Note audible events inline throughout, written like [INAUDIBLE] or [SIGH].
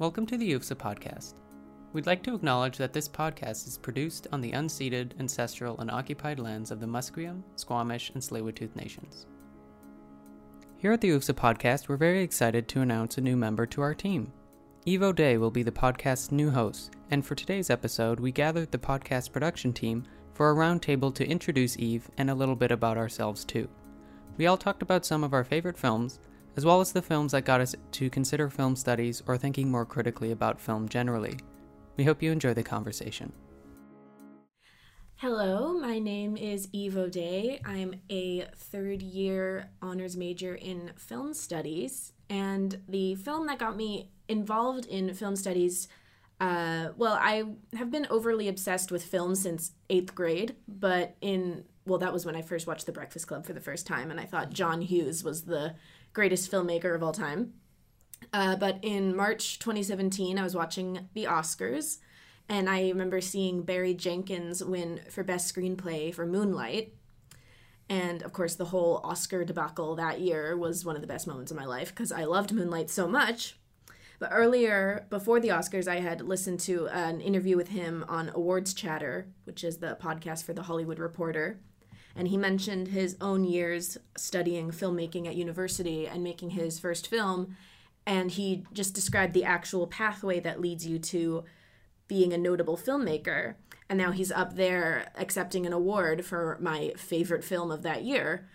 Welcome to the UFSA podcast. We'd like to acknowledge that this podcast is produced on the unceded, ancestral, and occupied lands of the Musqueam, Squamish, and Tsleil-Waututh nations. Here at the UFSA podcast, we're very excited to announce a new member to our team. Eve O'Dea will be the podcast's new host, and for today's episode, we gathered the podcast production team for a roundtable to introduce Eve and a little bit about ourselves too. We all talked about some of our favorite films, as well as the films that got us to consider film studies or thinking more critically about film generally. We hope you enjoy the conversation. Hello, my name is Eve O'Dea. I'm a third year honors major in film studies. And the film that got me involved in film studies, uh, well, I have been overly obsessed with film since eighth grade, but in, well, that was when I first watched The Breakfast Club for the first time, and I thought John Hughes was the greatest filmmaker of all time. Uh, but in March 2017, I was watching the Oscars, and I remember seeing Barry Jenkins win for Best Screenplay for Moonlight. And of course, the whole Oscar debacle that year was one of the best moments of my life because I loved Moonlight so much. But earlier, before the Oscars, I had listened to an interview with him on Awards Chatter, which is the podcast for The Hollywood Reporter. And he mentioned his own years studying filmmaking at university and making his first film. And he just described the actual pathway that leads you to being a notable filmmaker. And now he's up there accepting an award for my favorite film of that year.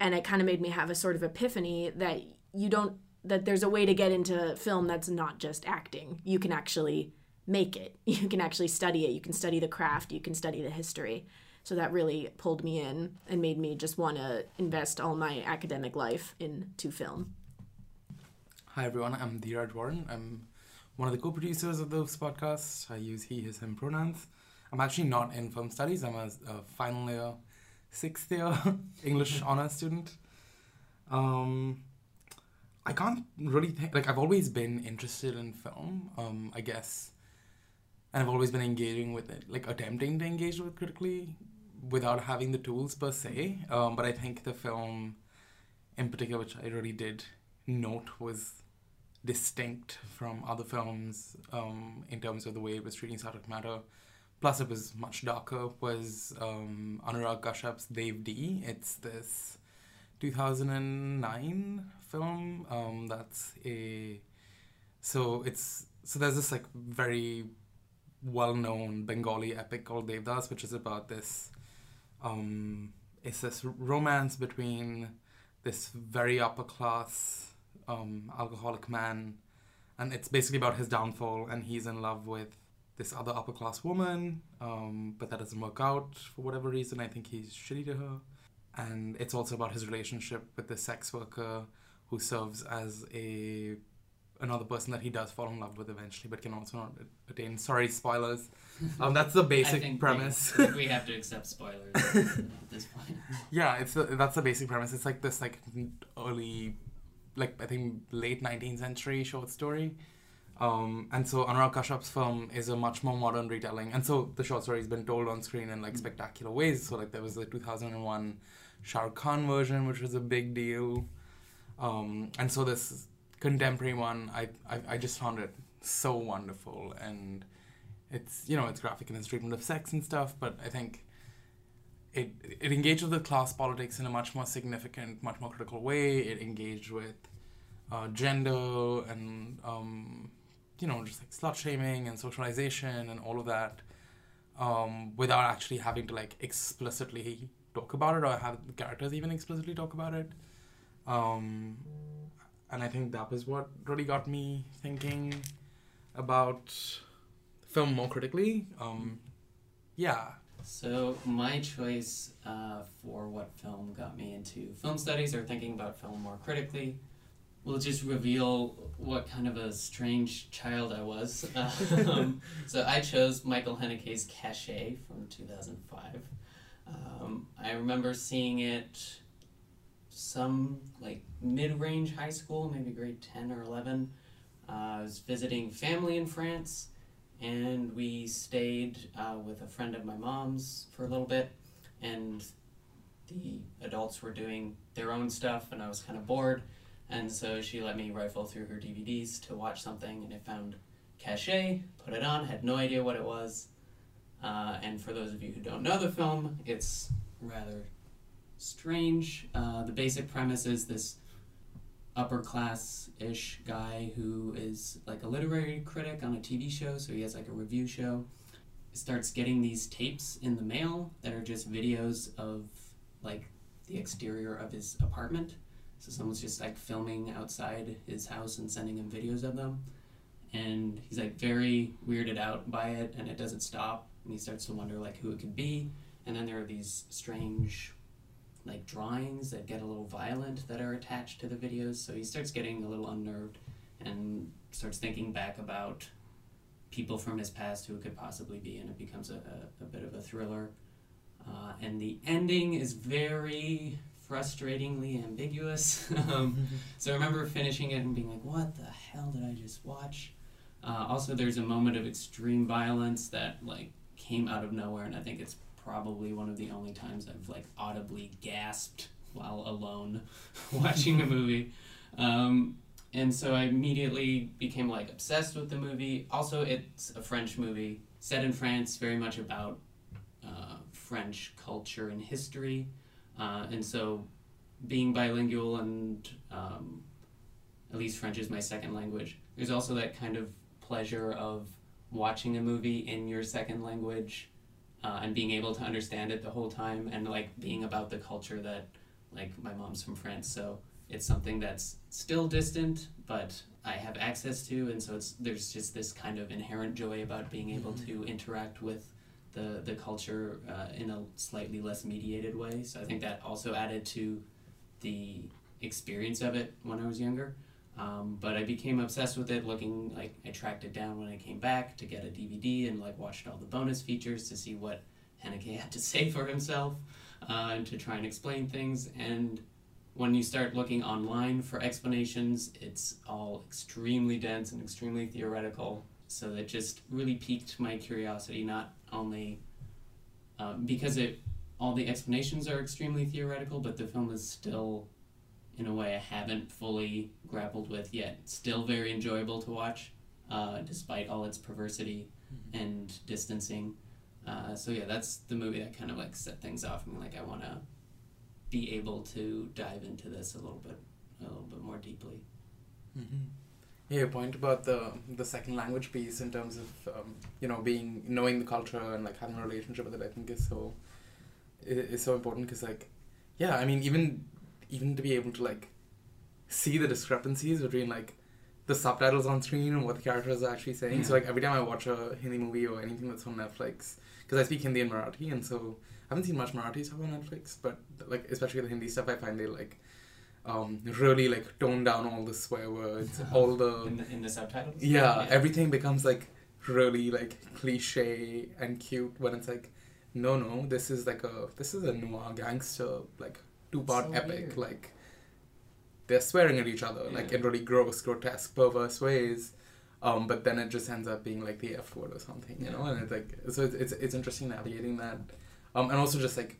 And it kind of made me have a sort of epiphany that you don't, that there's a way to get into film that's not just acting. You can actually make it, [LAUGHS] you can actually study it, you can study the craft, you can study the history. So that really pulled me in and made me just want to invest all my academic life into film. Hi everyone, I'm Dheeraj Waran. I'm one of the co-producers of this podcast. I use he, his, him pronouns. I'm actually not in film studies. I'm a, a final year, sixth year [LAUGHS] English [LAUGHS] honor student. Um, I can't really think. Like I've always been interested in film. Um, I guess, and I've always been engaging with it, like attempting to engage with critically without having the tools per se. Um, but I think the film, in particular, which I really did note was distinct from other films um, in terms of the way it was treating subject matter. Plus, it was much darker. Was um, Anurag Kashyap's Dev D? It's this 2009 film. Um, that's a so it's so there's this like very well-known Bengali epic called Devdas, which is about this um, it's this romance between this very upper class um, alcoholic man, and it's basically about his downfall, and he's in love with this other upper class woman, um, but that doesn't work out for whatever reason. I think he's shitty to her, and it's also about his relationship with the sex worker who serves as a another person that he does fall in love with eventually, but can also not attain. Sorry, spoilers. Um, that's the [LAUGHS] basic premise. We, [LAUGHS] we have to [LAUGHS] accept spoilers at this point. Yeah, it's the, that's the basic premise. It's like this like early, like I think late nineteenth century short story. Um, and so Anurag Kashyap's film is a much more modern retelling, and so the short story has been told on screen in like spectacular ways. So like there was the two thousand and one Shah Rukh Khan version, which was a big deal, um, and so this contemporary one, I, I I just found it so wonderful, and it's you know it's graphic in its treatment of sex and stuff, but I think it it engaged with the class politics in a much more significant, much more critical way. It engaged with uh, gender and um, you know just like slut shaming and socialization and all of that, um, without actually having to like explicitly talk about it or have the characters even explicitly talk about it. Um, and I think that was what really got me thinking about film more critically. Um, yeah. So my choice uh, for what film got me into film studies or thinking about film more critically will just reveal what kind of a strange child I was. [LAUGHS] Um, so I chose Michael Haneke's Caché from 2005. Um, I remember seeing it some like mid-range high school, maybe grade 10 or 11. Uh, I was visiting family in France, and we stayed uh, with a friend of my mom's for a little bit, and the adults were doing their own stuff, and I was kind of bored, and so she let me rifle through her DVDs to watch something, and I found Caché, put it on, had no idea what it was. Uh, and for those of you who don't know the film, it's rather strange. Uh, the basic premise is this upper class ish guy who is like a literary critic on a TV show, so he has like a review show. Starts getting these tapes in the mail that are just videos of like the exterior of his apartment. So someone's just like filming outside his house and sending him videos of them. And he's like very weirded out by it and it doesn't stop. And he starts to wonder like who it could be. And then there are these strange like drawings that get a little violent that are attached to the videos. So he starts getting a little unnerved and starts thinking back about people from his past who it could possibly be, and it becomes a, a, a bit of a thriller. Uh, and the ending is very frustratingly ambiguous. [LAUGHS] um, [LAUGHS] so I remember finishing it and being like, what the hell did I just watch? Uh, also, there's a moment of extreme violence that like came out of nowhere, and I think it's probably one of the only times I've like audibly gasped while alone [LAUGHS] watching a movie. Um, and so I immediately became like obsessed with the movie. Also, it's a French movie set in France, very much about uh, French culture and history. Uh, and so, being bilingual and um, at least French is my second language, there's also that kind of pleasure of watching a movie in your second language uh, and being able to understand it the whole time and like being about the culture that like my mom's from France. So it's something that's still distant but I have access to. And so it's there's just this kind of inherent joy about being able Mhm. to interact with the the culture uh, in a slightly less mediated way. So I think that also added to the experience of it when I was younger um, but I became obsessed with it. Looking like I tracked it down when I came back to get a DVD and like watched all the bonus features to see what Haneke [LAUGHS] had to say for himself uh, and to try and explain things. And when you start looking online for explanations, it's all extremely dense and extremely theoretical. So that just really piqued my curiosity, not only um, because it all the explanations are extremely theoretical, but the film is still in a way I haven't fully grappled with yet. Still very enjoyable to watch, uh, despite all its perversity and distancing. Uh, so yeah, that's the movie that kind of like set things off me. Like I want to be able to dive into this a little bit, a little bit more deeply. Mm-hmm. Yeah, your point about the the second language piece in terms of um, you know being knowing the culture and like having a relationship with it, I think is so i- is so important because like yeah, I mean even even to be able to like see the discrepancies between like the subtitles on screen and what the characters are actually saying. So like every time I watch a Hindi movie or anything that's on Netflix, because I speak Hindi and Marathi, and so I haven't seen much Marathi stuff on Netflix, but like especially the Hindi stuff, I find they like um, really like tone down all the swear words, [LAUGHS] all the In the, in the subtitles. yeah, everything becomes like really like cliche and cute when it's like no no this is like a this is a noir gangster like two part So epic weird. like they're swearing at each other like in really gross grotesque perverse ways um, but then it just ends up being like the F word or something, you know, and it's like so it's, it's it's interesting navigating that, um, and also just like,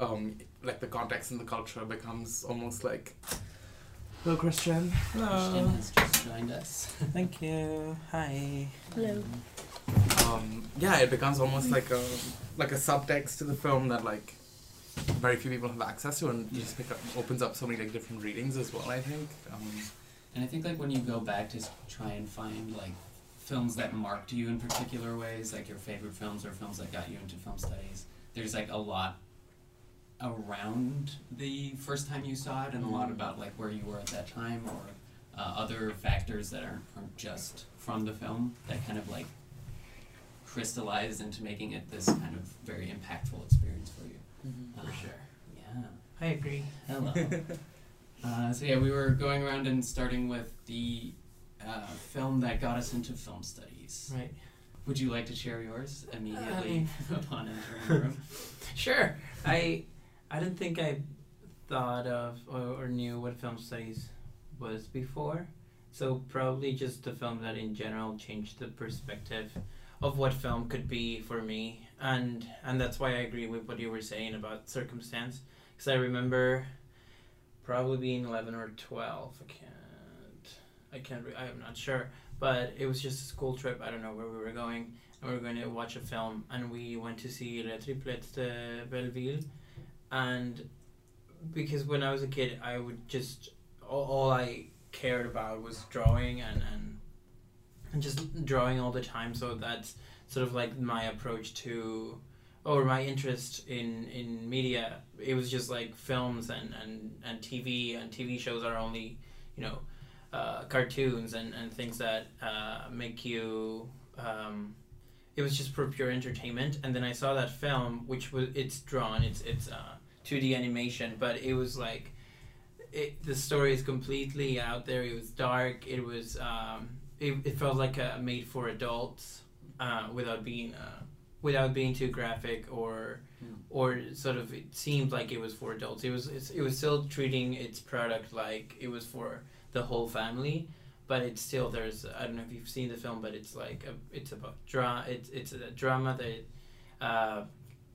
um, like the context and the culture becomes almost like. Hello, Christian. Christian has just joined us. [LAUGHS] Thank you. Hi. Hello. um, yeah, it becomes almost like a like a subtext to the film that like very few people have access to, and just pick up, opens up so many like different readings as well. I think. Um, And I think like when you go back to try and find like films that marked you in particular ways, like your favorite films or films that got you into film studies, there's like a lot around the first time you saw it and a lot Mhm. about like where you were at that time or uh, other factors that aren't, aren't just from the film that kind of like crystallize into making it this kind of very impactful experience for you. For Uh, sure. Yeah. I agree. Hello. [LAUGHS] uh, so yeah, we were going around and starting with the uh, film that got us into film studies. Right. Would you like to share yours immediately mean- [LAUGHS] upon entering the room? [LAUGHS] Sure. I I didn't think I thought of or, or knew what film studies was before. So probably just the film that in general changed the perspective of what film could be for me, and and that's why I agree with what you were saying about circumstance. Because I remember probably being eleven or twelve. I can't. I can't. Re- I'm not sure. but it was just a school trip. I don't know where we were going, and we were going to watch a film, and we went to see Les Triplettes de Belleville, and because when I was a kid, I would just all, all I cared about was drawing and and and just drawing all the time. So that's sort of like my approach to or my interest in in media. It was just like films and and and tv and tv shows are only you know uh, cartoons and and things that uh, make you um, it was just for pure entertainment. And then i saw that film which was it's drawn it's it's uh, 2d animation but it was like it, the story is completely out there. It was dark. It was um, it, it felt like a made for adults uh, without being uh, without being too graphic or Hmm. or sort of it seemed like it was for adults. It was it's, it was still treating its product like it was for the whole family, but it's still there's I don't know if you've seen the film, but it's like a, it's about drama. It's it's a drama that uh,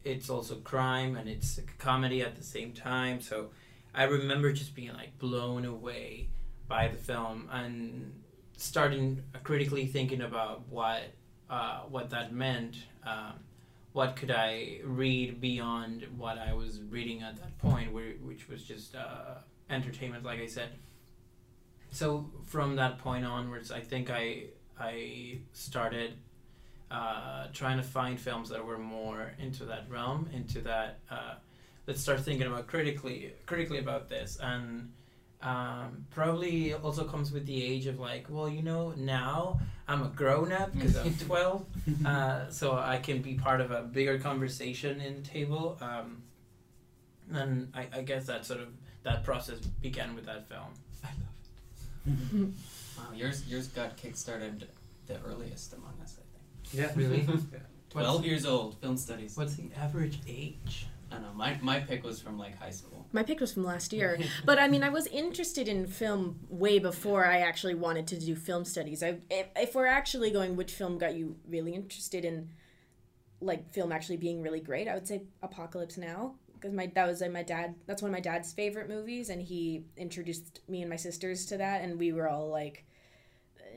it's also crime and it's a comedy at the same time. So I remember just being like blown away by the film and starting critically thinking about what uh, what that meant. Um, what could I read beyond what I was reading at that point, which was just uh, entertainment, like I said. So from that point onwards, I think I I started uh, trying to find films that were more into that realm, into that. Uh, let's start thinking about critically critically about this and um, probably also comes with the age of like well you know now i'm a grown-up because i'm [LAUGHS] 12 uh, [LAUGHS] so i can be part of a bigger conversation in the table um, and I, I guess that sort of that process began with that film [LAUGHS] Wow, yours yours got kickstarted the earliest among us, I think. Yeah. Really? Yeah. Twelve years old, film studies. what's the average age I don't know. My my pick was from like high school. My pick was from last year, [LAUGHS] but I mean, I was interested in film way before I actually wanted to do film studies. I, if, if we're actually going, which film got you really interested in, like film actually being really great? I would say Apocalypse Now because my that was uh, my dad. That's one of my dad's favorite movies, and he introduced me and my sisters to that, and we were all like.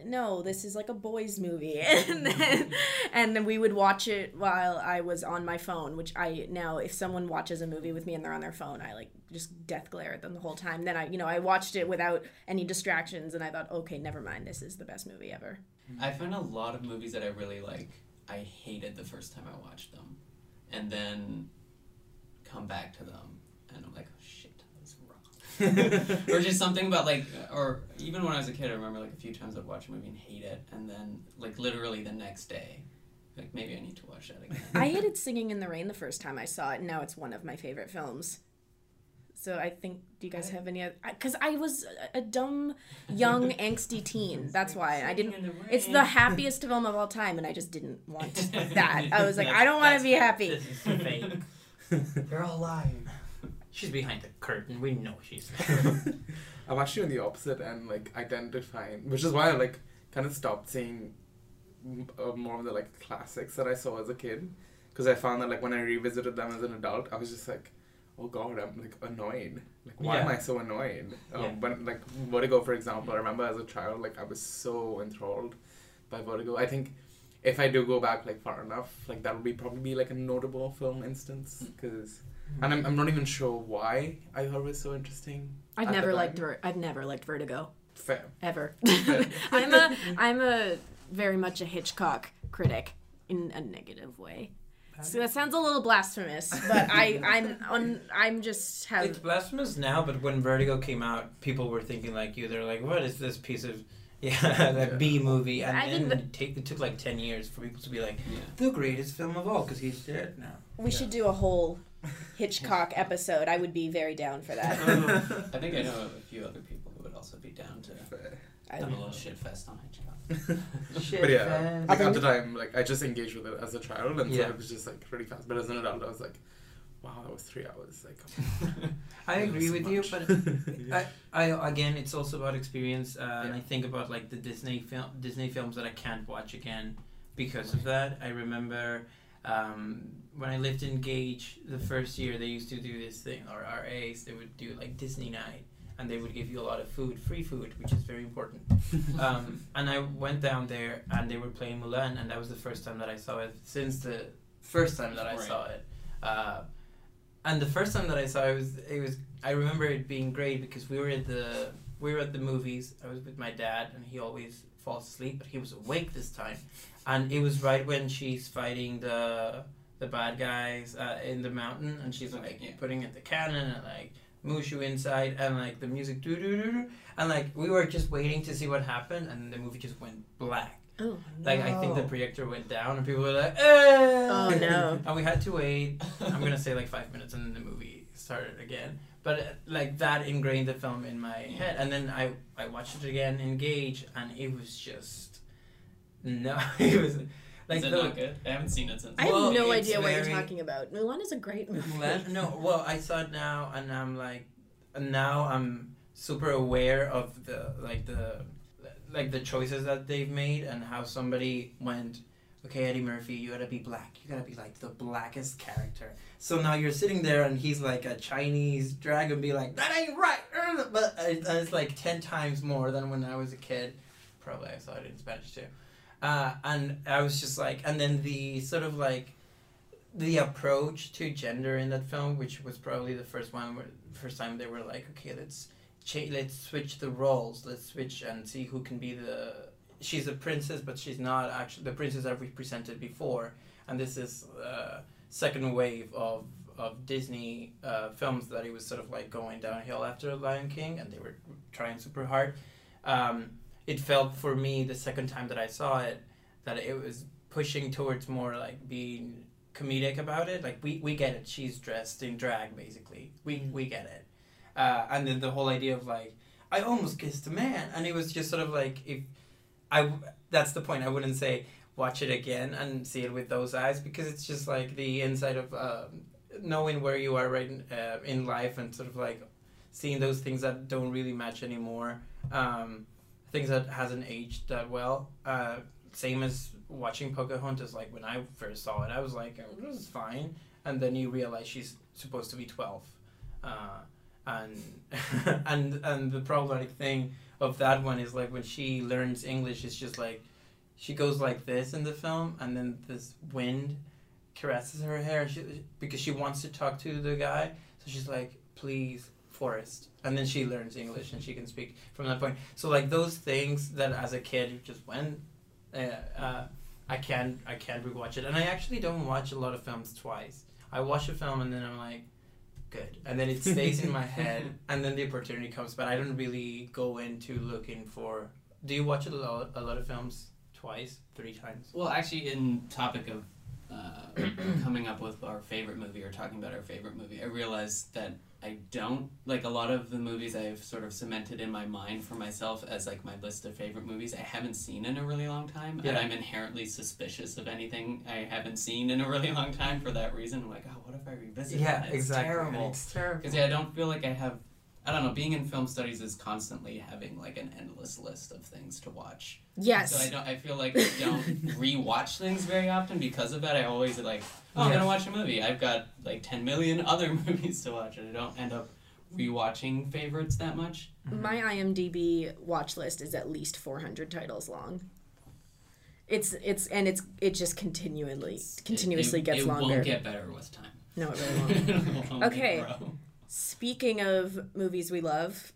No, this is like a boys' movie, [LAUGHS] and then, and then we would watch it while I was on my phone. Which I now, if someone watches a movie with me and they're on their phone, I like just death glare at them the whole time. Then I, you know, I watched it without any distractions, and I thought, okay, never mind, this is the best movie ever. I find a lot of movies that I really like. I hated the first time I watched them, and then come back to them, and I'm like, oh shit, that was wrong. [LAUGHS] or just something about like, or even when I was a kid, I remember like a few times I'd watch a movie and hate it, and then like literally the next day, like maybe I need to watch that again. I hated Singing in the Rain the first time I saw it, and now it's one of my favorite films. So I think, do you guys have any? Because I was a- a dumb, young, [LAUGHS] angsty teen. That's why I didn't. It's the happiest film of all time, and I just didn't want [LAUGHS] that. I was like, I don't want to be happy. this is fake They're all lying. She's behind the curtain we know she's [LAUGHS] I'm actually on the opposite end. Like I tend to find, which is why I like kind of stopped seeing m- uh, more of the like classics that I saw as a kid, because I found that like when I revisited them as an adult, I was just like, oh god, I'm like annoyed. Like why am I so annoyed? Um, Yeah. When like Vertigo, for example, I remember as a child, like I was so enthralled by Vertigo. I think. If I do go back like far enough, like that would be probably be like a notable film instance, mm. because, and I'm, I'm not even sure why I thought it was so interesting. I've never liked. Ver- I've never liked Vertigo Fair. ever. [LAUGHS] I'm a. [LAUGHS] I'm a very much a Hitchcock critic in a negative way. So that sounds a little blasphemous, but I, [LAUGHS] I'm on. I'm just have. It's blasphemous now, but when Vertigo came out, people were thinking like you. They're like, "What is this piece of yeah, [LAUGHS] that Yeah. B movie?" And I think then it, take, it took like ten years for people to be like, Yeah. "The greatest film of all," because he's dead now. We should do a whole [LAUGHS] Hitchcock episode. I would be very down for that. Oh. I think I know a few other people who would also be down to Fair. I have a little shit fest on Hitchcock. [LAUGHS] Shit, But yeah, man. like Other- at the time, like I just engaged with it as a child, and Yeah. so it was just like really fast. But as an adult, I was like, wow, that was three hours. Like, [LAUGHS] I agree was with you, much. but [LAUGHS] I, I again, it's also about experience, uh, and I think about like the Disney film, Disney films that I can't watch again because of that. I remember um, when I lived in Gage, the first year they used to do this thing, or RAs, they would do like Disney night, and they would give you a lot of food, free food, which is very important. [LAUGHS] um, and I went down there, and they were playing Mulan, and that was the first time that I saw it since the first time that I Right. saw it. Uh, and the first time that I saw it was it was I remember it being great because we were at the we were at the movies. I was with my dad, and he always falls asleep, but he was awake this time, and it was right when she's fighting the the bad guys uh, in the mountain, and she's like Yeah. putting in the cannon and like Mushu inside, and like the music doo doo doo, and like we were just waiting to see what happened, and the movie just went black. Oh, Like I think the projector went down, and people were like, "Eh!" Oh, no. [LAUGHS] and we had to wait. I'm gonna say like five minutes, and then the movie started again. But uh, like that ingrained the film in my head, and then I I watched it again, in Gage, and it was just no, [LAUGHS] it was like Is it the, not good? I haven't seen it since. I have Well, no it's idea what you're talking about. Mulan is a great movie. Mulan? [LAUGHS] No, well, I saw it now, and I'm like, now I'm super aware of the like the like the choices that they've made and how somebody went. Okay, Eddie Murphy, you gotta be black. You gotta be like the blackest character. So now you're sitting there, and he's like a Chinese dragon, be like, that ain't right. [LAUGHS] uh," But it's like ten times more than when I was a kid. Probably I saw it in Spanish too. Uh, and I was just like, and then the sort of like the approach to gender in that film, which was probably the first one, where first time they were like, okay, let's cha- let's switch the roles, let's switch and see who can be the. She's a princess, but she's not actually the princess that we presented before, and this is uh, second wave of of Disney uh, films that it was sort of like going downhill after Lion King, and they were trying super hard. Um, it felt for me the second time that I saw it that it was pushing towards more like being comedic about it. Like we, we get it. She's dressed in drag basically. We we get it. Uh, and then the whole idea of like I almost kissed a man, and it was just sort of like if I that's the point. I wouldn't say watch it again and see it with those eyes because it's just like the inside of um, knowing where you are right in, uh, in life and sort of like seeing those things that don't really match anymore. Um, things that hasn't aged that well. Uh, same as watching Pocahontas. Like when I first saw it, I was like, oh, "This is fine," and then you realize she's supposed to be twelve, uh, and [LAUGHS] and and the problematic thing of that one is like when she learns English, it's just like she goes like this in the film, and then this wind caresses her hair she, because she wants to talk to the guy. So she's like, "Please, Forest," and then she learns English and she can speak from that point. So like those things that as a kid just went, uh, uh, I can't I can't rewatch it, and I actually don't watch a lot of films twice. I watch a film and then I'm like, good, and then it stays in my [LAUGHS] head, and then the opportunity comes, but I don't really go into looking for. Do you watch a lot a lot of films twice, three times? Well, actually, in topic of uh, [COUGHS] coming up with our favorite movie or talking about our favorite movie, I realized that I don't like a lot of the movies I've sort of cemented in my mind for myself as like my list of favorite movies. I haven't seen in a really long time, and I'm inherently suspicious of anything I haven't seen in a really long time for that reason. I'm like, oh, what if I revisit? Yeah, that? It's exactly. Terrible. It's terrible. Because yeah, I don't feel like I have. I don't know. Being in film studies is constantly having like an endless list of things to watch. Yes. So I don't. I feel like I don't [LAUGHS] rewatch things very often because of that. I always like, oh, I'm gonna watch a movie. I've got like ten million [LAUGHS] other movies to watch, and I don't end up rewatching favorites that much. Mm-hmm. My IMDb watch list is at least 400 titles long. It's it's and it's it just continually continuously it, gets it longer. won't get better with time. no, it really [LAUGHS] won't. It won't Okay. grow. Speaking of movies we love,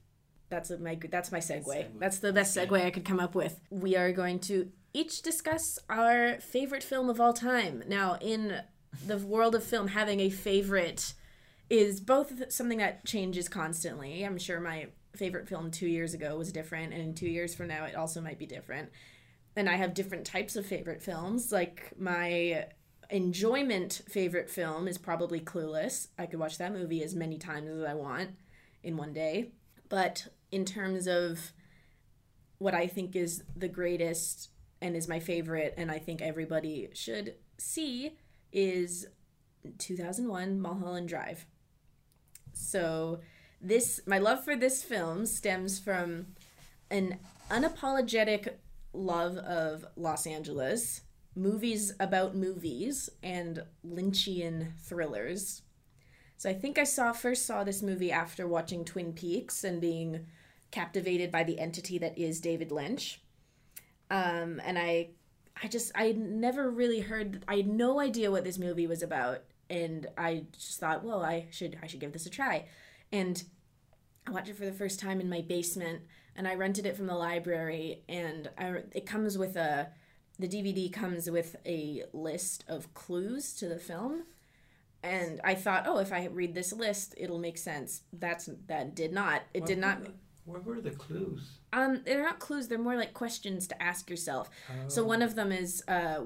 that's a, my that's my segue. Segue. That's the best segue I could come up with. We are going to each discuss our favorite film of all time. Now, in the world of film, having a favorite is both something that changes constantly. I'm sure my favorite film two years ago was different, and in two years from now, it also might be different. And I have different types of favorite films. Like my enjoyment favorite film is probably Clueless. I could watch that movie as many times as I want in one day. But in terms of what I think is the greatest and is my favorite, and I think everybody should see, is 2001 Mulholland Drive. So, this my love for this film stems from an unapologetic love of Los Angeles, movies about movies, and Lynchian thrillers. So I think I saw first saw this movie after watching Twin Peaks and being captivated by the entity that is David Lynch. Um, and I I just I never really heard I had no idea what this movie was about and I just thought, well, I should I should give this a try. And I watched it for the first time in my basement and I rented it from the library and I, it comes with a the DVD comes with a list of clues to the film and I thought, oh, if I read this list, it'll make sense. That's that did not. It What did not. the- What were the clues? Um, they're not clues. They're more like questions to ask yourself. So one of them is, uh,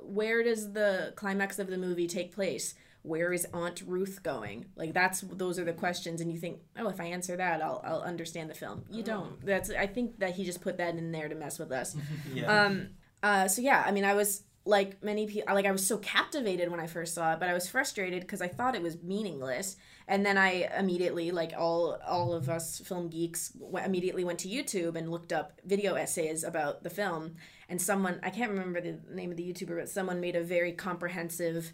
where does the climax of the movie take place? Where is Aunt Ruth going? Like that's those are the questions, and you think, oh, if I answer that, I'll I'll understand the film. You don't. That's I think that he just put that in there to mess with us. [LAUGHS] yeah. Um, uh, so yeah, I mean, I was like many people, like I was so captivated when I first saw it, but I was frustrated because I thought it was meaningless. And then I immediately, like all all of us film geeks, w- immediately went to YouTube and looked up video essays about the film. And someone, I can't remember the name of the YouTuber, but someone made a very comprehensive,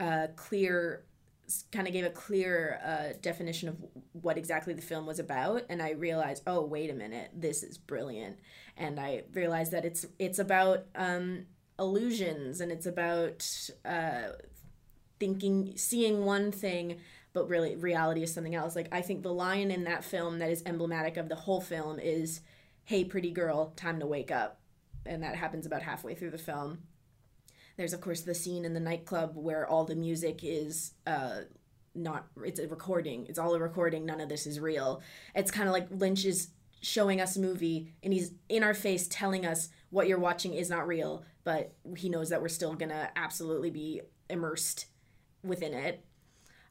uh, clear kind of gave a clear uh, definition of what exactly the film was about and i realized oh wait a minute this is brilliant and i realized that it's it's about um, illusions and it's about uh, thinking seeing one thing but really reality is something else. Like i think the line in that film that is emblematic of the whole film is hey pretty girl time to wake up. And that happens about halfway through the film. There's of course the scene in the nightclub where all the music is uh, not it's a recording. It's all a recording. None of this is real. It's kind of like lynch is showing us a movie and he's in our face telling us what you're watching is not real but he knows that we're still gonna absolutely be immersed within it.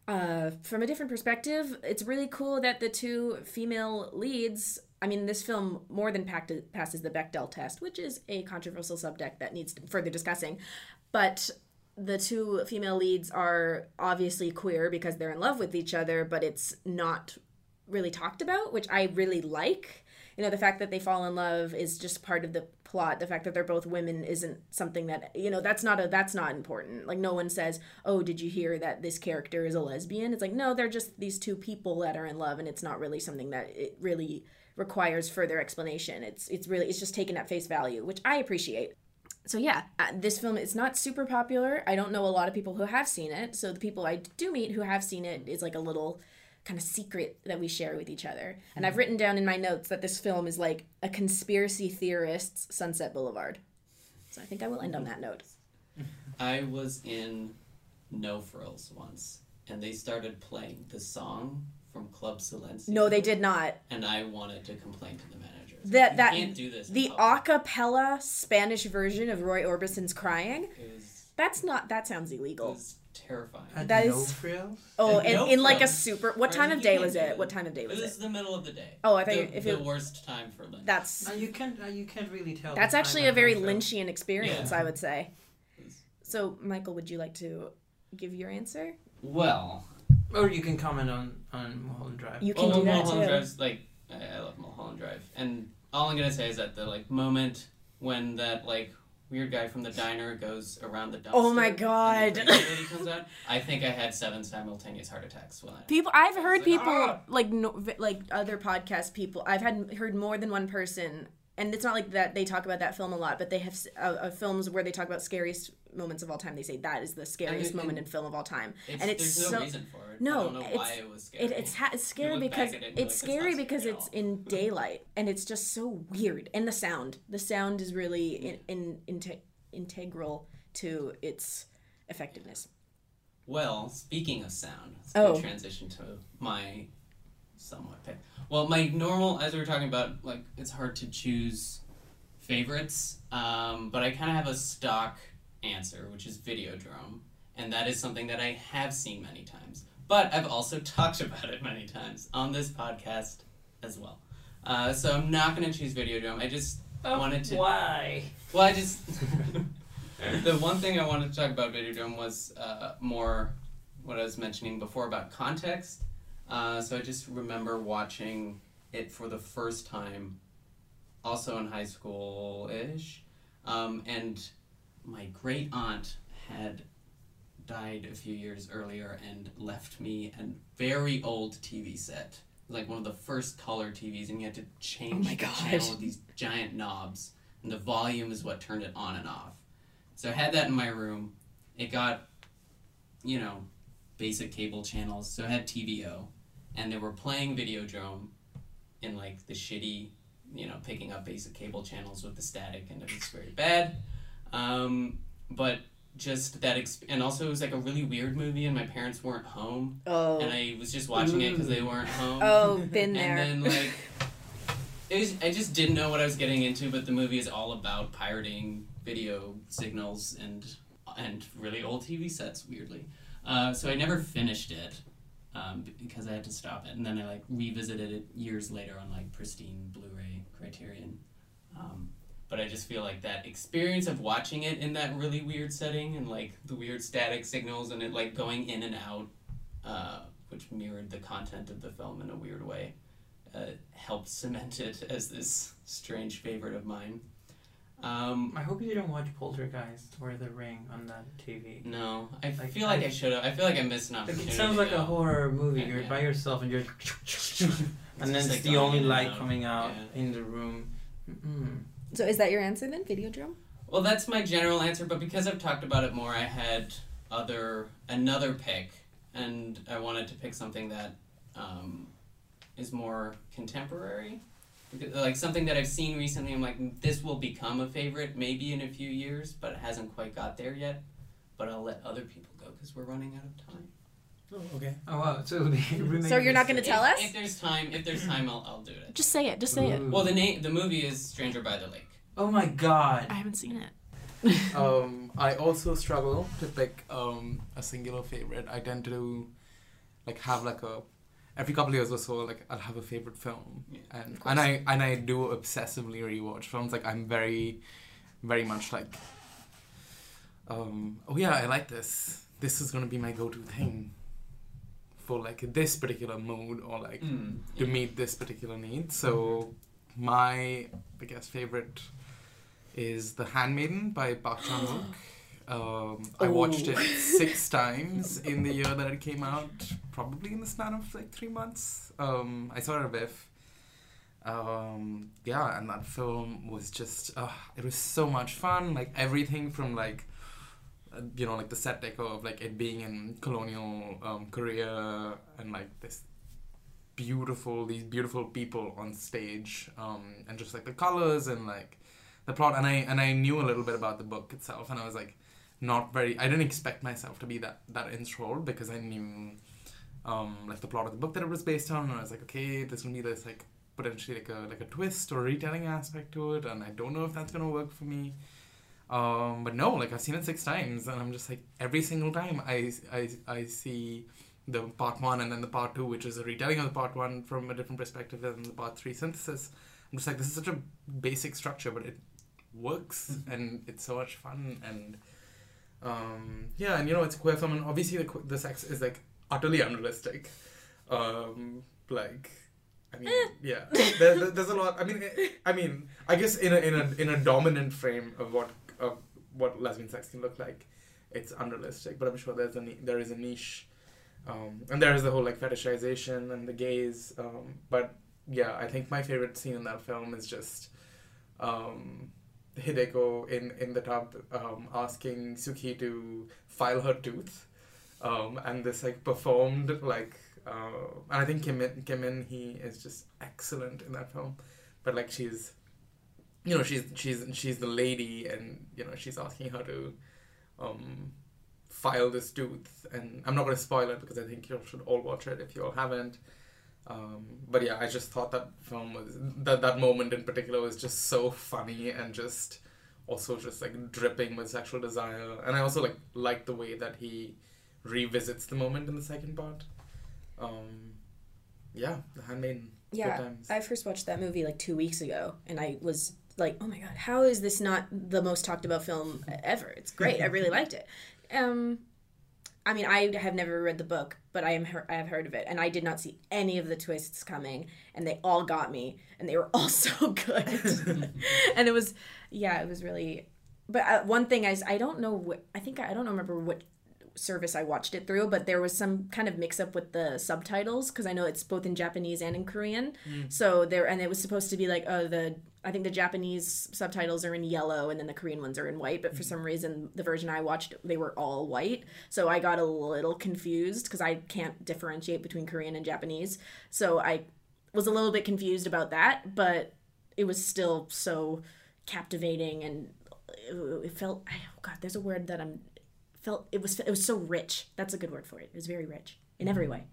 Uh, from a different perspective it's really cool that the two female leads i mean this film more than packed, passes the bechdel test which is a controversial subject that needs further discussing but the two female leads are obviously queer because they're in love with each other, but it's not really talked about, which I really like. You know, the fact that they fall in love is just part of the plot. The fact that they're both women isn't something that you know that's not a that's not important. Like no one says, "Oh, did you hear that this character is a lesbian?" It's like no, they're just these two people that are in love, and it's not really something that it really requires further explanation. It's it's really it's just taken at face value, which I appreciate so yeah, uh, this film is not super popular. I don't know a lot of people who have seen it. So the people I do meet who have seen it is like a little kind of secret that we share with each other. And I've mm-hmm. written down in my notes that this film is like a conspiracy theorist's Sunset Boulevard. So I think I will end on that note. [LAUGHS] I was in No Frills once, and they started playing the song from Club Silencio. No, they did not. And I wanted to complain to the manager. That you that can't do this. the public." a cappella Spanish version of Roy Orbison's crying. It was, That's not that sounds illegal. was terrifying. At that no is- frills? Oh, And and no in like a super what time of day was it? it. What time of day was It was it was the middle of the day. Oh, I think the, you- if the it- worst time for lunch. That's Uh, you can't. Uh, you can't really tell. That's actually a very no frills. Lynchian experience, Yeah. I would say. So, Michael, would you like to give your answer? Well, Or you can comment on on Mulholland Drive. You can well, do that Mulholland too. Drive's like I, I love Mulholland Drive, and all I'm gonna say is that the like moment when that like weird guy from the diner goes around the dumpster. Oh my God. lady comes out. [LAUGHS] I think I had seven simultaneous heart attacks when I. People, I've heard like, people "Ah!" like no, like other podcast people. I've had heard more than one person, and it's not like that they talk about that film a lot, but they have uh, uh, films where they talk about scariest moments of all time. They say that is the scariest and- moment in film of all time. It's, and it's there's so- no reason for it. No, I don't know why it's- it was scary. It, it's ha- it's scary because it it's like, "That's scary because scary it's in [LAUGHS] daylight and it's just so weird. And the sound, the sound is really in, in, inte- integral to its effectiveness. Well, speaking of sound, let's Oh. transition to my somewhat pick. Well, my normal, as we were talking about, like it's hard to choose favorites, um, but I kind of have a stock answer, which is Videodrome, and that is something that I have seen many times. But I've also [LAUGHS] talked about it many times on this podcast as well. Uh, so I'm not going to choose Videodrome. I just Oh, wanted to. Why? Well, I just [LAUGHS] the one thing I wanted to talk about Videodrome was uh, more what I was mentioning before about context. Uh, so I just remember watching it for the first time, also in high school ish, um, and my great aunt had died a few years earlier and left me a very old TV set. Like one of the first color TVs, and you had to change my the channel with these giant knobs, and the volume is what turned it on and off. So I had that in my room. It got, you know, basic cable channels. So I had TVO, and they were playing Videodrome in like the shitty, you know, picking up basic cable channels with the static, and it was very bad. Um, but just that, exp- and also it was like a really weird movie, and my parents weren't home, Oh. and I was just watching it because they weren't home. Oh, been there. And then like, [LAUGHS] it was, I just didn't know what I was getting into. But the movie is all about pirating video signals and and really old TV sets. Weirdly, uh, so I never finished it um, because I had to stop it, and then I like revisited it years later on like pristine Blu-ray Criterion. Um, but I just feel like that experience of watching it in that really weird setting and like the weird static signals and it like going in and out, uh, which mirrored the content of the film in a weird way, uh, helped [LAUGHS] cement it as this strange favorite of mine. Um, I hope you didn't watch Poltergeist or The Ring on that TV. no, I Like, feel like I- I should have. I feel like I missed an opportunity. it sounds like a horror movie. Yeah, You're yeah. by yourself and you're, [LAUGHS] [LAUGHS] and then it's like, the only light out. coming out Yeah. in the room. Mm-mm. so is that your answer then? Videodrome? Well, that's my general answer, but because I've talked about it more, I had other another pick, and I wanted to pick something that um, is more contemporary, Because- like something that I've seen recently. I'm like, this will become a favorite maybe in a few years, but it hasn't quite got there yet. But I'll let other people go because we're running out of time. Oh, okay. Oh wow! So [LAUGHS] the So you're not gonna tell if, us? If there's time, if there's time, I'll, I'll do it. Just say it. Just say it. Well, the name, the movie is Stranger by the Lake. Oh my god! I haven't seen it. [LAUGHS] um, I also struggle to pick um, a singular favorite. I tend to like have like a every couple of years or so like I'll have a favorite film, Yeah. and and I and I do obsessively rewatch films. Like I'm very, very much like, um, oh yeah, I like this. This is gonna be my go-to thing for like this particular mood or like Mm. to meet this particular need. So my I guess favorite is The Handmaiden by Park Chan Wook. Um, I watched it [LAUGHS] six times in the year that it came out, probably in the span of like three months. Um, I saw it a VIFF. Um, yeah, and that film was just, uh, it was so much fun. Like everything from like, you know, like the set decor of like it being in colonial um, Korea and like this beautiful, these beautiful people on stage, um, and just like the colors and like the plot. And I and I knew a little bit about the book itself, and I was like, not very. I didn't expect myself to be that that enthralled because I knew, um, like the plot of the book that it was based on, and I was like, okay, there's gonna be this like potentially like a like a twist or retelling aspect to it, and I don't know if that's gonna work for me. Um, but no, like I've seen it six times, and I'm just like every single time I I I see the part one and then the part two, which is a retelling of the part one from a different perspective, than the part three synthesis. I'm just like, this is such a basic structure, but it works and it's so much fun and um, yeah, and you know it's a queer film, and obviously the the sex is like utterly unrealistic. Um, like, I mean, yeah, there, there- there's a lot. I mean, I- I mean, I guess in a in a in a dominant frame of what of what lesbian sex can look like, it's unrealistic. But I'm sure there's a there is a niche, um, and there is the whole like fetishization and the gaze. Um, but yeah, I think my favorite scene in that film is just um, Hideko in in the tub um, asking Suki to file her tooth, um, and this like performed like. Uh, and I think Kim Min-hee is just excellent in that film, but like she's, you know, she's she's she's the lady, and you know she's asking her to, um, file this tooth, and I'm not to spoil it because I think you should all watch it if you all haven't. Um, but yeah, I just thought that film was that that moment in particular was just so funny and just also just like dripping with sexual desire, and I also like like the way that he revisits the moment in the second part. Um, yeah, The Handmaiden. Yeah. I first watched that movie like two weeks ago, and I was like, "Oh my god, how is this not the most talked about film ever? It's great. I [LAUGHS] really liked it." Um, I mean, I have never read the book, but I am he- I have heard of it, and I did not see any of the twists coming, and they all got me, and they were [LAUGHS] all so good, [LAUGHS] and it was, yeah, it was really. But uh, one thing is, I don't know what I think I don't remember what service I watched it through, but there was some kind of mix up with the subtitles because I know it's both in Japanese and in Korean. So there, and it was supposed to be like, oh, the I think the Japanese subtitles are in yellow and then the Korean ones are in white, but for mm-hmm. some reason the version I watched they were all white. So I got a little confused because I can't differentiate between Korean and Japanese. So I was a little bit confused about that, but it was still so captivating and it, it felt oh god, there's a word that I'm felt it was it was so rich. That's a good word for it. It was very rich in every mm-hmm. way.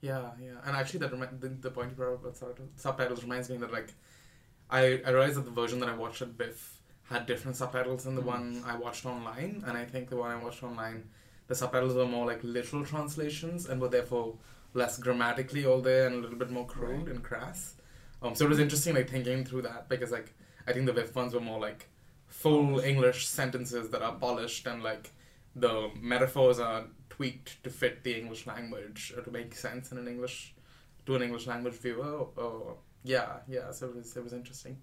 Yeah, yeah, and actually, that remi- the, the point you brought up about subtitles, subtitles reminds me that like, I I realized that the version that I watched at VIFF had different subtitles than the one I watched online, and I think the one I watched online, the subtitles were more like literal translations and were therefore less grammatically all there and a little bit more crude and crass. Um, so it was interesting like thinking through that because like I think the VIFF ones were more like full English sentences that are polished and like the metaphors are tweaked to fit the English language or to make sense in an English to an English language viewer. Oh, oh, yeah, yeah. So it was it was interesting.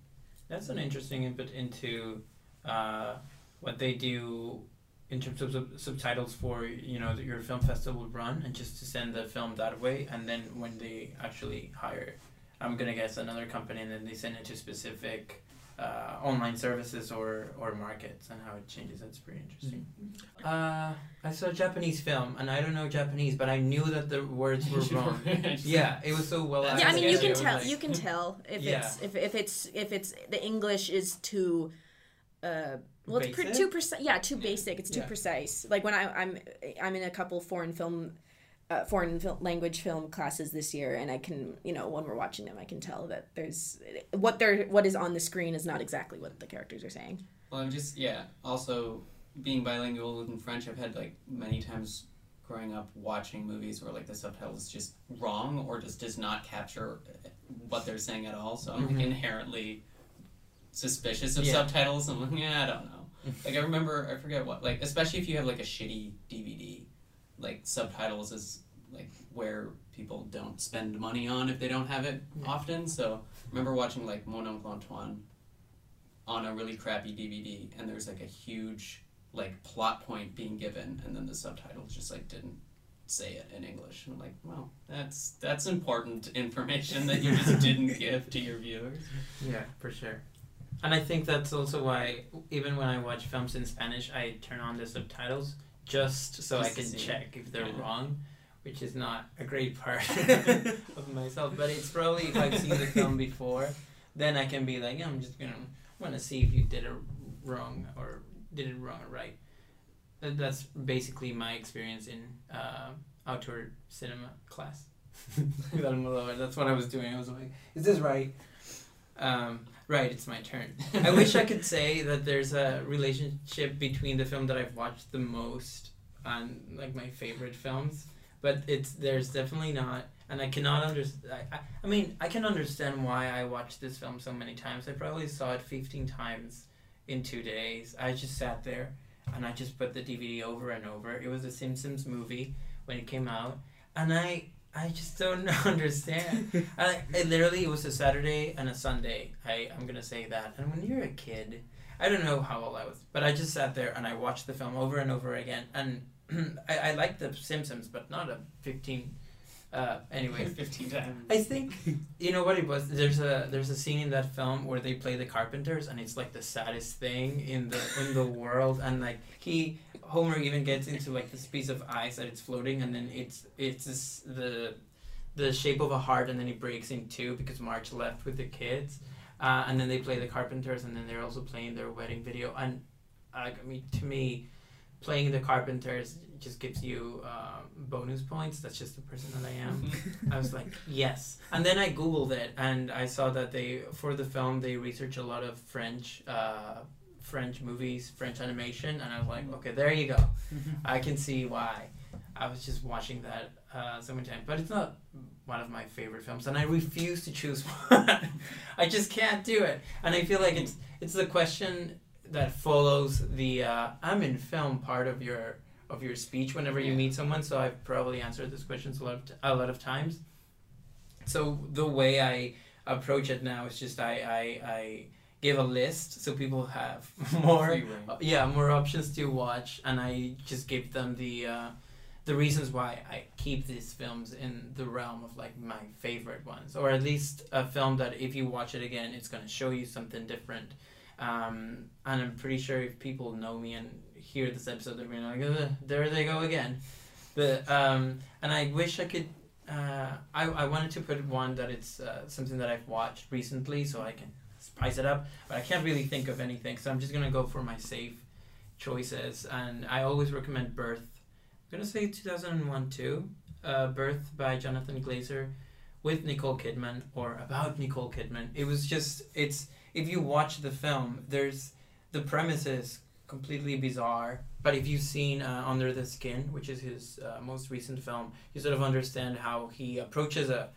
That's an interesting input into uh, what they do in terms of sub- subtitles for you know your film festival run, and just to send the film that way, and then when they actually hire, I'm gonna guess another company, and then they send it to specific uh, online services or or markets, and how it changes. That's pretty interesting. Uh, I saw a Japanese film, and I don't know Japanese, but I knew that the words were [LAUGHS] wrong. yeah, it was so well. Yeah, yeah, I mean you can tell like- you can [LAUGHS] tell if Yeah. it's if, if it's if it's the English is too uh well it's pre- too precise yeah too basic it's too Yeah. precise like when I, I'm I'm in a couple foreign film uh, foreign fil- language film classes this year and I can you know when we're watching them I can tell that there's what they're what is on the screen is not exactly what the characters are saying Well, I'm just yeah. Also, being bilingual in French, I've had like many times growing up watching movies where like the subtitles is just wrong or just does not capture what they're saying at all. So I'm like Mhm. inherently suspicious of Yeah. subtitles. I'm like, yeah, I don't know. like I remember, I forget what. Like especially if you have like a shitty DVD, like subtitles is like where people don't spend money on if they don't have it Yeah. often. So I remember watching like Mon Oncle Antoine on a really crappy DVD, and there's like a huge like plot point being given, and then the subtitles just like didn't say it in English. And I'm like, well, that's that's important information that you just [LAUGHS] didn't give to your viewers. Yeah, for sure. And I think that's also why, even when I watch films in Spanish, I turn on the subtitles just so Just I can check if they're Yeah. wrong, which is not a great part [LAUGHS] of myself. But it's probably if I've seen the film before, then I can be like, yeah, I'm just gonna want to see if you did it wrong or did it wrong or right. That's basically my experience in uh, outdoor cinema class. [LAUGHS] That's what I was doing. I was like, is this right? Um, right, it's my turn. I wish I could [LAUGHS] say that there's a relationship between the film that I've watched the most and like my favorite films, but it's there's definitely not. And I cannot understand. I, I, I mean, I can understand why I watched this film so many times. I probably saw it 15 times in two days. I just sat there and I just put the DVD over and over. It was a Simpsons movie when it came out, and I I just don't [LAUGHS] understand. [LAUGHS] I, it literally it was a Saturday and a Sunday. I I'm gonna say that. And when you're a kid, I don't know how old I was, but I just sat there and I watched the film over and over again. And [CLEARS THROAT] I I liked the Simpsons, but not a 15. Uh, anyway, [LAUGHS] fifteen times. I think you know what it was. There's a there's a scene in that film where they play the Carpenters, and it's like the saddest thing in the in the world. And like he Homer even gets into like this piece of ice that it's floating, and then it's it's this, the the shape of a heart, and then it breaks in two because Marge left with the kids. Uh, and then they play the Carpenters, and then they're also playing their wedding video. And uh, I mean, to me, playing the Carpenters just gives you uh, bonus points. That's just the person that I am. [LAUGHS] I was like, yes. And then I googled it, and I saw that they for the film they research a lot of French, uh, French movies, French animation, and I was like, okay, there you go. [LAUGHS] I can see why. I was just watching that uh, so many times, but it's not one of my favorite films, and I refuse to choose [LAUGHS] one. I just can't do it, and I feel like it's it's the question that follows the uh, I'm in film part of your of your speech whenever you meet someone. So I've probably answered this question a lot of t- a lot of times. So the way I approach it now is just I I, I give a list so people have [LAUGHS] more uh, yeah more options to watch and i just give them the uh, the reasons why I keep these films in the realm of like my favorite ones, or at least a film that if you watch it again, it's gonna show you something different. Um, and I'm pretty sure if people know me and hear this episode, they're gonna be like, there they go again. But um, and I wish I could. Uh, I I wanted to put one that it's uh, something that I've watched recently, so I can spice it up. But I can't really think of anything, so I'm just gonna go for my safe choices. And I always recommend Birth. I'm gonna say 2001 too. Uh, Birth by Jonathan Glazer with Nicole Kidman or about Nicole Kidman. It was just it's if you watch the film, there's the premise is completely bizarre. But if you've seen uh, Under the Skin, which is his uh, most recent film, you sort of understand how he approaches a,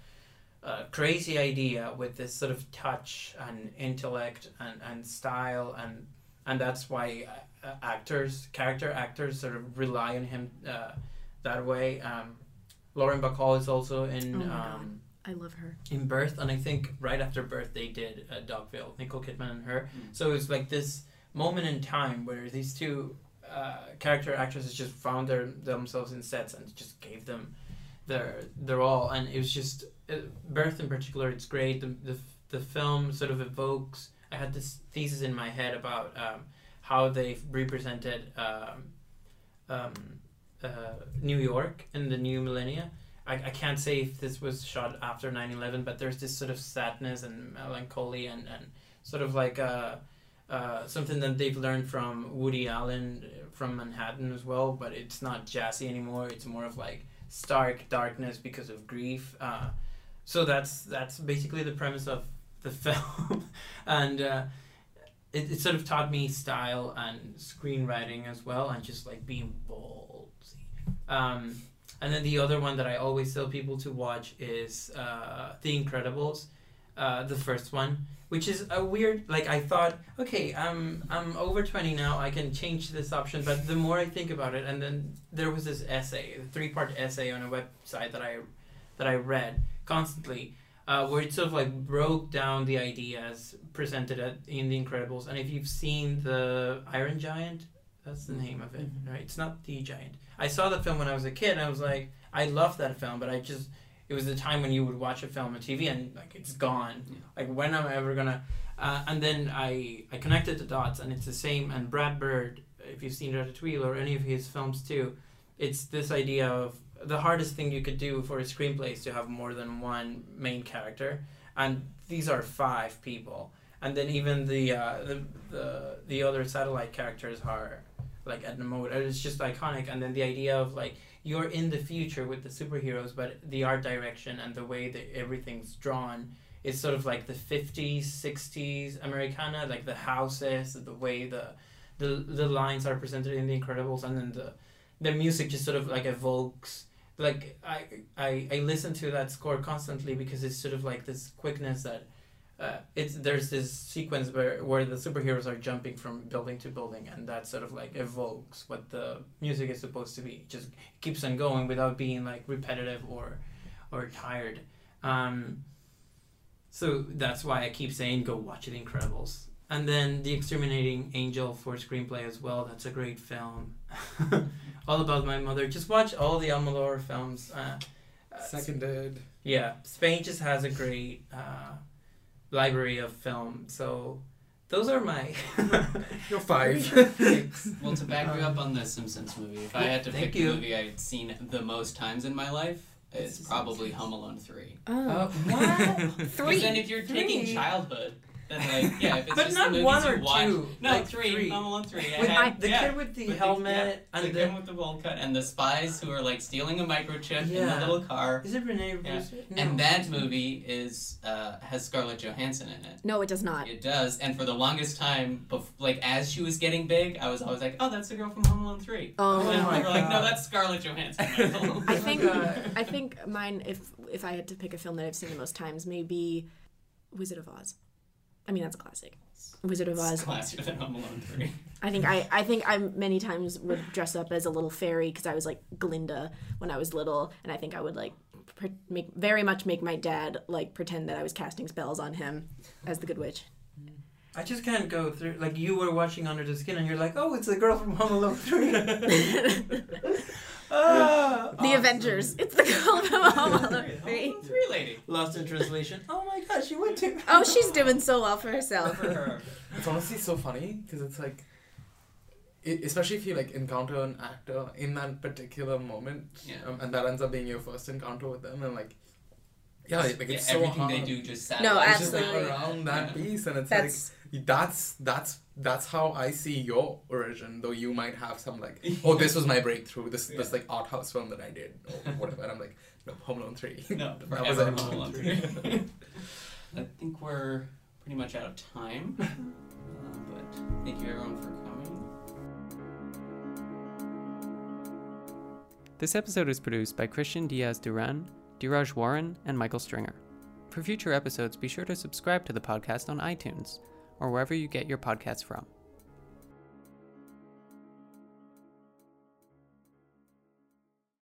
a crazy idea with this sort of touch and intellect and, and style and and that's why uh, actors, character actors, sort of rely on him uh, that way. Um, Lauren Bacall is also in Oh my God. um, I love her. in Birth, and I think right after Birth they did uh, Dogville, Nicole Kidman and her. Mm. So it's like this moment in time where these two uh, character actresses just found their themselves in sets and just gave them their their all, and it was just Birth in particular. It's great. The, the the film sort of evokes. I had this thesis in my head about um, how they've represented um, um, uh, New York in the new millennia. I, I can't say if this was shot after 9-11 but there's this sort of sadness and melancholy and, and sort of like uh, uh, something that they've learned from Woody Allen uh, from Manhattan as well but it's not jazzy anymore it's more of like stark darkness because of grief uh, so that's that's basically the premise of the [LAUGHS] film and uh, it, it sort of taught me style and screenwriting as well and just like being bold. um, and then the other one that I always tell people to watch is uh, The Incredibles, uh, the first one, which is a weird. Like I thought, okay, I'm I'm over twenty now. I can change this option. But the more I think about it, and then there was this essay, a three part essay on a website that I that I read constantly. Uh, where it sort of like broke down the ideas presented at, in The Incredibles, and if you've seen the Iron Giant, that's the name of it, right? It's not the Giant. I saw the film when I was a kid, and I was like, I loved that film, but I just it was the time when you would watch a film on TV and like it's gone. Yeah. Like when am I ever gonna? Uh, and then I I connected the dots, and it's the same. And Brad Bird, if you've seen Ratatouille or any of his films too, it's this idea of the hardest thing you could do for a screenplay is to have more than one main character, and these are five people. And then even the uh, the, the the other satellite characters are like Edna Mode. It's just iconic. And then the idea of like you're in the future with the superheroes, but the art direction and the way that everything's drawn is sort of like the 50s, 60s Americana, like the houses, the way the the, the lines are presented in The Incredibles, and then the the music just sort of like evokes. Like I, I I listen to that score constantly because it's sort of like this quickness that uh, it's there's this sequence where where the superheroes are jumping from building to building, and that sort of like evokes what the music is supposed to be. It just keeps on going without being like repetitive or or tired. Um, so that's why I keep saying go watch The Incredibles. And then The Exterminating Angel for screenplay as well. That's a great film. [LAUGHS] all about my mother. Just watch all the Almodovar films. Uh, uh, Seconded. yeah, Spain just has a great uh, library of film. So those are my. [LAUGHS] You're five. [LAUGHS] Well, to back you up on the Simpsons movie, if I had to Thank pick you. the movie I'd seen the most times in my life, it's probably Home Alone 3. Oh, what? [LAUGHS] Because then if you're taking Three. childhood, then like, yeah, if it's But just not the one or watch, two, No, like three, three. Home Alone 3. With had, the yeah, kid with the with helmet the, and the the. kid with the bowl cut and the spies who are like stealing a microchip in the little car. Is it Renee Yeah. Brewster? No. And that movie is uh, has Scarlett Johansson in it. no, it does not. It does, and for the longest time, bef- like as she was getting big, I was always like, "Oh, that's the girl from Home Alone 3. Oh, Oh my we were like, "No, that's Scarlett Johansson." [LAUGHS] I think God. I think mine if if I had to pick a film that I've seen the most times, maybe Wizard of Oz. I mean that's a classic. Wizard of It's Oz. classier than Home Alone 3. [LAUGHS] I think I I think I many times would dress up as a little fairy because I was like Glinda when I was little, and I think I would like pre- make very much make my dad like pretend that I was casting spells on him as the Good Witch. I just can't go through. Like you were watching Under the Skin, and you're like, "Oh, it's the girl from Home Alone 3. [LAUGHS] [LAUGHS] Ah! The Avengers. It's the girl from Home Alone 3. Three lady. Lost in translation. Oh my god, she went to. Oh, she's doing so well for herself. For her. It's honestly so funny because it's like, i especially if you like encounter an actor in that particular moment, Yeah. um, and that ends up being your first encounter with them, and like, yeah, like yeah, it's so everything hard. they do just No, satellites. It's just like Absolutely. around that Yeah. piece, and it's That's like that's that's that's how I see your origin. Though you might have some like, [LAUGHS] oh, this was my breakthrough. This this like art house film that I did or whatever. And I'm like, no, Home Alone three. No, [LAUGHS] that was forever. Home Alone three. [LAUGHS] I think we're pretty much out of time. Uh, but thank you everyone for coming. This episode is produced by Christian Diaz Duran, Dheeraj Waran, and Michael Stringer. For future episodes, be sure to subscribe to the podcast on iTunes or wherever you get your podcasts from.